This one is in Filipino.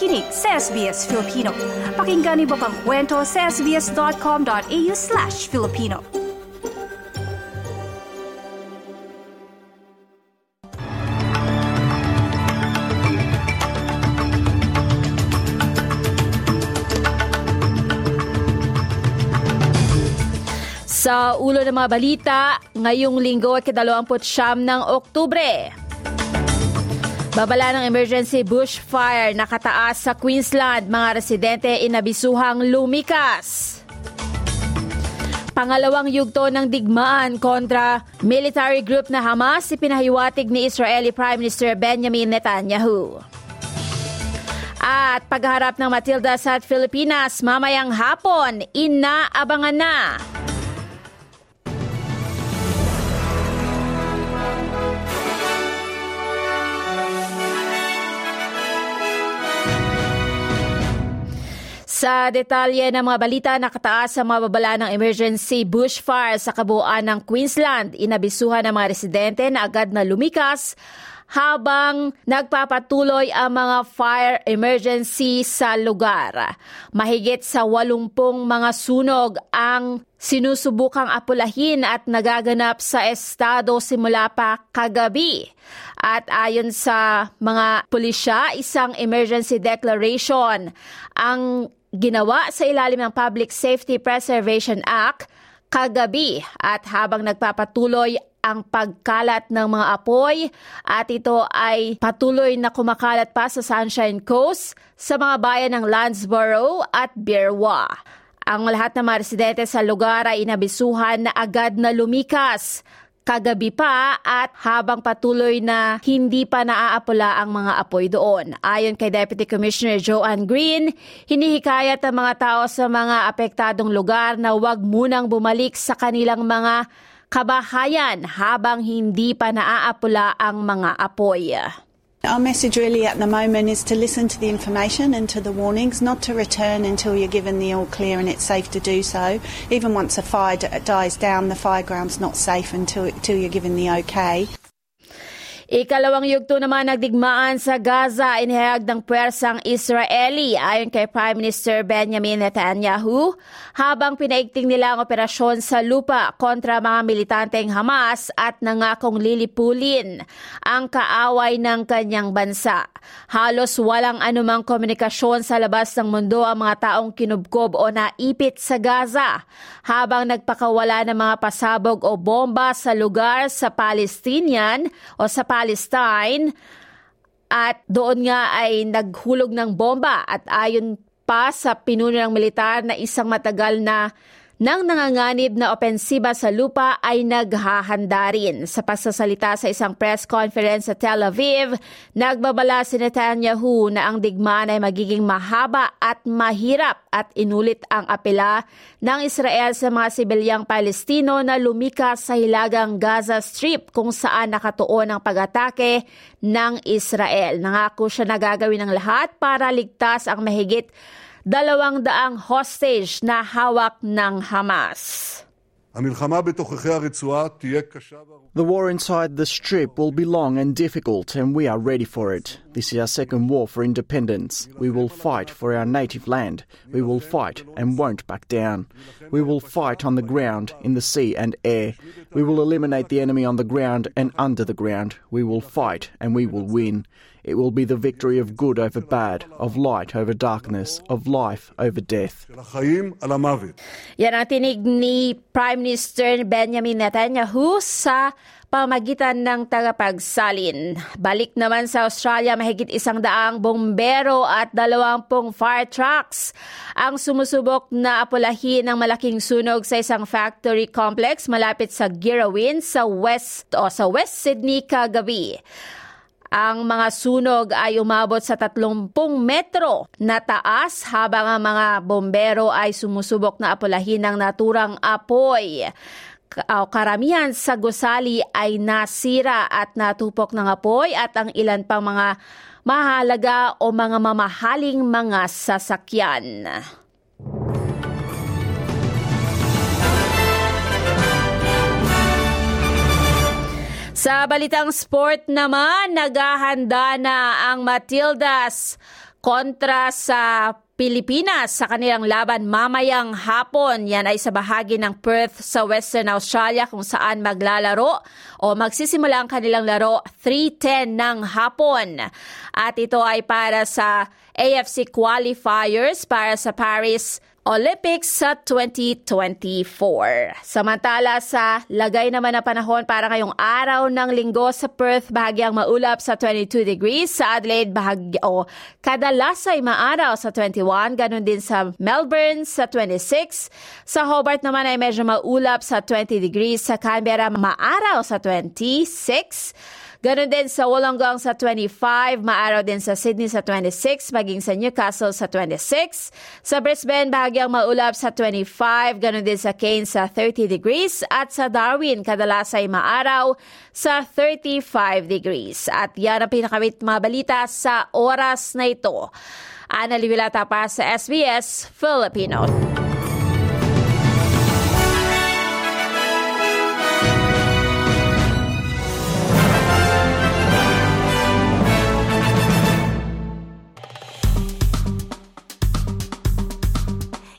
nakikinig sa SBS Filipino. Pakinggan niyo pang kwento sa sbs.com.au slash Filipino. Sa ulo ng mga balita, ngayong linggo at kadalawamput siyam ng Oktubre. Babala ng emergency bushfire nakataas sa Queensland, mga residente inabisuhang lumikas. Pangalawang yugto ng digmaan kontra military group na Hamas ipinahiwatig ni Israeli Prime Minister Benjamin Netanyahu. At pagharap ng Matilda sa Pilipinas mamayang hapon, inaabangan na. Sa detalye ng mga balita, nakataas sa mga babala ng emergency bushfire sa kabuuan ng Queensland. Inabisuhan ng mga residente na agad na lumikas habang nagpapatuloy ang mga fire emergency sa lugar. Mahigit sa 80 mga sunog ang sinusubukang apulahin at nagaganap sa estado simula pa kagabi. At ayon sa mga pulisya, isang emergency declaration ang ginawa sa ilalim ng Public Safety Preservation Act kagabi at habang nagpapatuloy ang pagkalat ng mga apoy at ito ay patuloy na kumakalat pa sa Sunshine Coast sa mga bayan ng Landsborough at Birwa. Ang lahat ng mga residente sa lugar ay inabisuhan na agad na lumikas kagabi pa at habang patuloy na hindi pa naaapula ang mga apoy doon. Ayon kay Deputy Commissioner Joanne Green, hinihikayat ang mga tao sa mga apektadong lugar na huwag munang bumalik sa kanilang mga kabahayan habang hindi pa naaapula ang mga apoy. Our message really at the moment is to listen to the information and to the warnings, not to return until you're given the all clear and it's safe to do so. Even once a fire dies down, the fire ground's not safe until, until you're given the okay. Ikalawang yugto naman nagdigmaan sa Gaza inihayag ng pwersang Israeli ayon kay Prime Minister Benjamin Netanyahu habang pinaigting nila ang operasyon sa lupa kontra mga militanteng Hamas at nangakong lilipulin ang kaaway ng kanyang bansa. Halos walang anumang komunikasyon sa labas ng mundo ang mga taong kinubkob o naipit sa Gaza habang nagpakawala ng mga pasabog o bomba sa lugar sa Palestinian o sa Palestinian Palestine. At doon nga ay naghulog ng bomba. At ayon pa sa pinuno ng militar na isang matagal na nang nanganganib na opensiba sa lupa ay naghahanda rin. Sa pagsasalita sa isang press conference sa Tel Aviv, nagbabala si Netanyahu na ang digmaan ay magiging mahaba at mahirap at inulit ang apela ng Israel sa mga sibilyang Palestino na lumikas sa hilagang Gaza Strip kung saan nakatuon ang pag-atake ng Israel. Nangako siya na gagawin ng lahat para ligtas ang mahigit dalawang daang hostage na hawak ng Hamas. The war inside the strip will be long and difficult, and we are ready for it. This is our second war for independence. We will fight for our native land. We will fight and won't back down. We will fight on the ground, in the sea and air. We will eliminate the enemy on the ground and under the ground. We will fight and we will win. It will be the victory of good over bad, of light over darkness, of life over death. Yan ang tinig ni Prime Minister Benjamin Netanyahu sa pamagitan ng tagapagsalin. Balik naman sa Australia, mahigit isang daang bombero at dalawampung fire trucks ang sumusubok na apulahin ng malaking sunog sa isang factory complex malapit sa Girrawin sa West o sa West Sydney kagabi. Ang mga sunog ay umabot sa 30 metro na taas habang ang mga bombero ay sumusubok na apulahin ng naturang apoy. Karamihan sa gusali ay nasira at natupok ng apoy at ang ilan pang mga mahalaga o mga mamahaling mga sasakyan. Sa balitang sport naman, naghahanda na ang Matildas kontra sa Pilipinas sa kanilang laban mamayang hapon. Yan ay sa bahagi ng Perth sa Western Australia kung saan maglalaro o magsisimula ang kanilang laro 3.10 ng hapon. At ito ay para sa AFC qualifiers para sa Paris Olympics sa 2024. Samantala sa lagay naman na panahon para ngayong araw ng linggo sa Perth, bahagyang maulap sa 22 degrees. Sa Adelaide, bahagi, o kadalas ay maaraw sa 21. Ganon din sa Melbourne sa 26. Sa Hobart naman ay medyo maulap sa 20 degrees. Sa Canberra, maaraw sa 26. Ganon din sa Wollongong sa 25, maaraw din sa Sydney sa 26, maging sa Newcastle sa 26. Sa Brisbane, bahagyang maulap sa 25, ganon din sa Cairns sa 30 degrees. At sa Darwin, kadalas ay maaraw sa 35 degrees. At yan ang pinakamit mga balita sa oras na ito. Ana Livilata para sa SBS Filipino.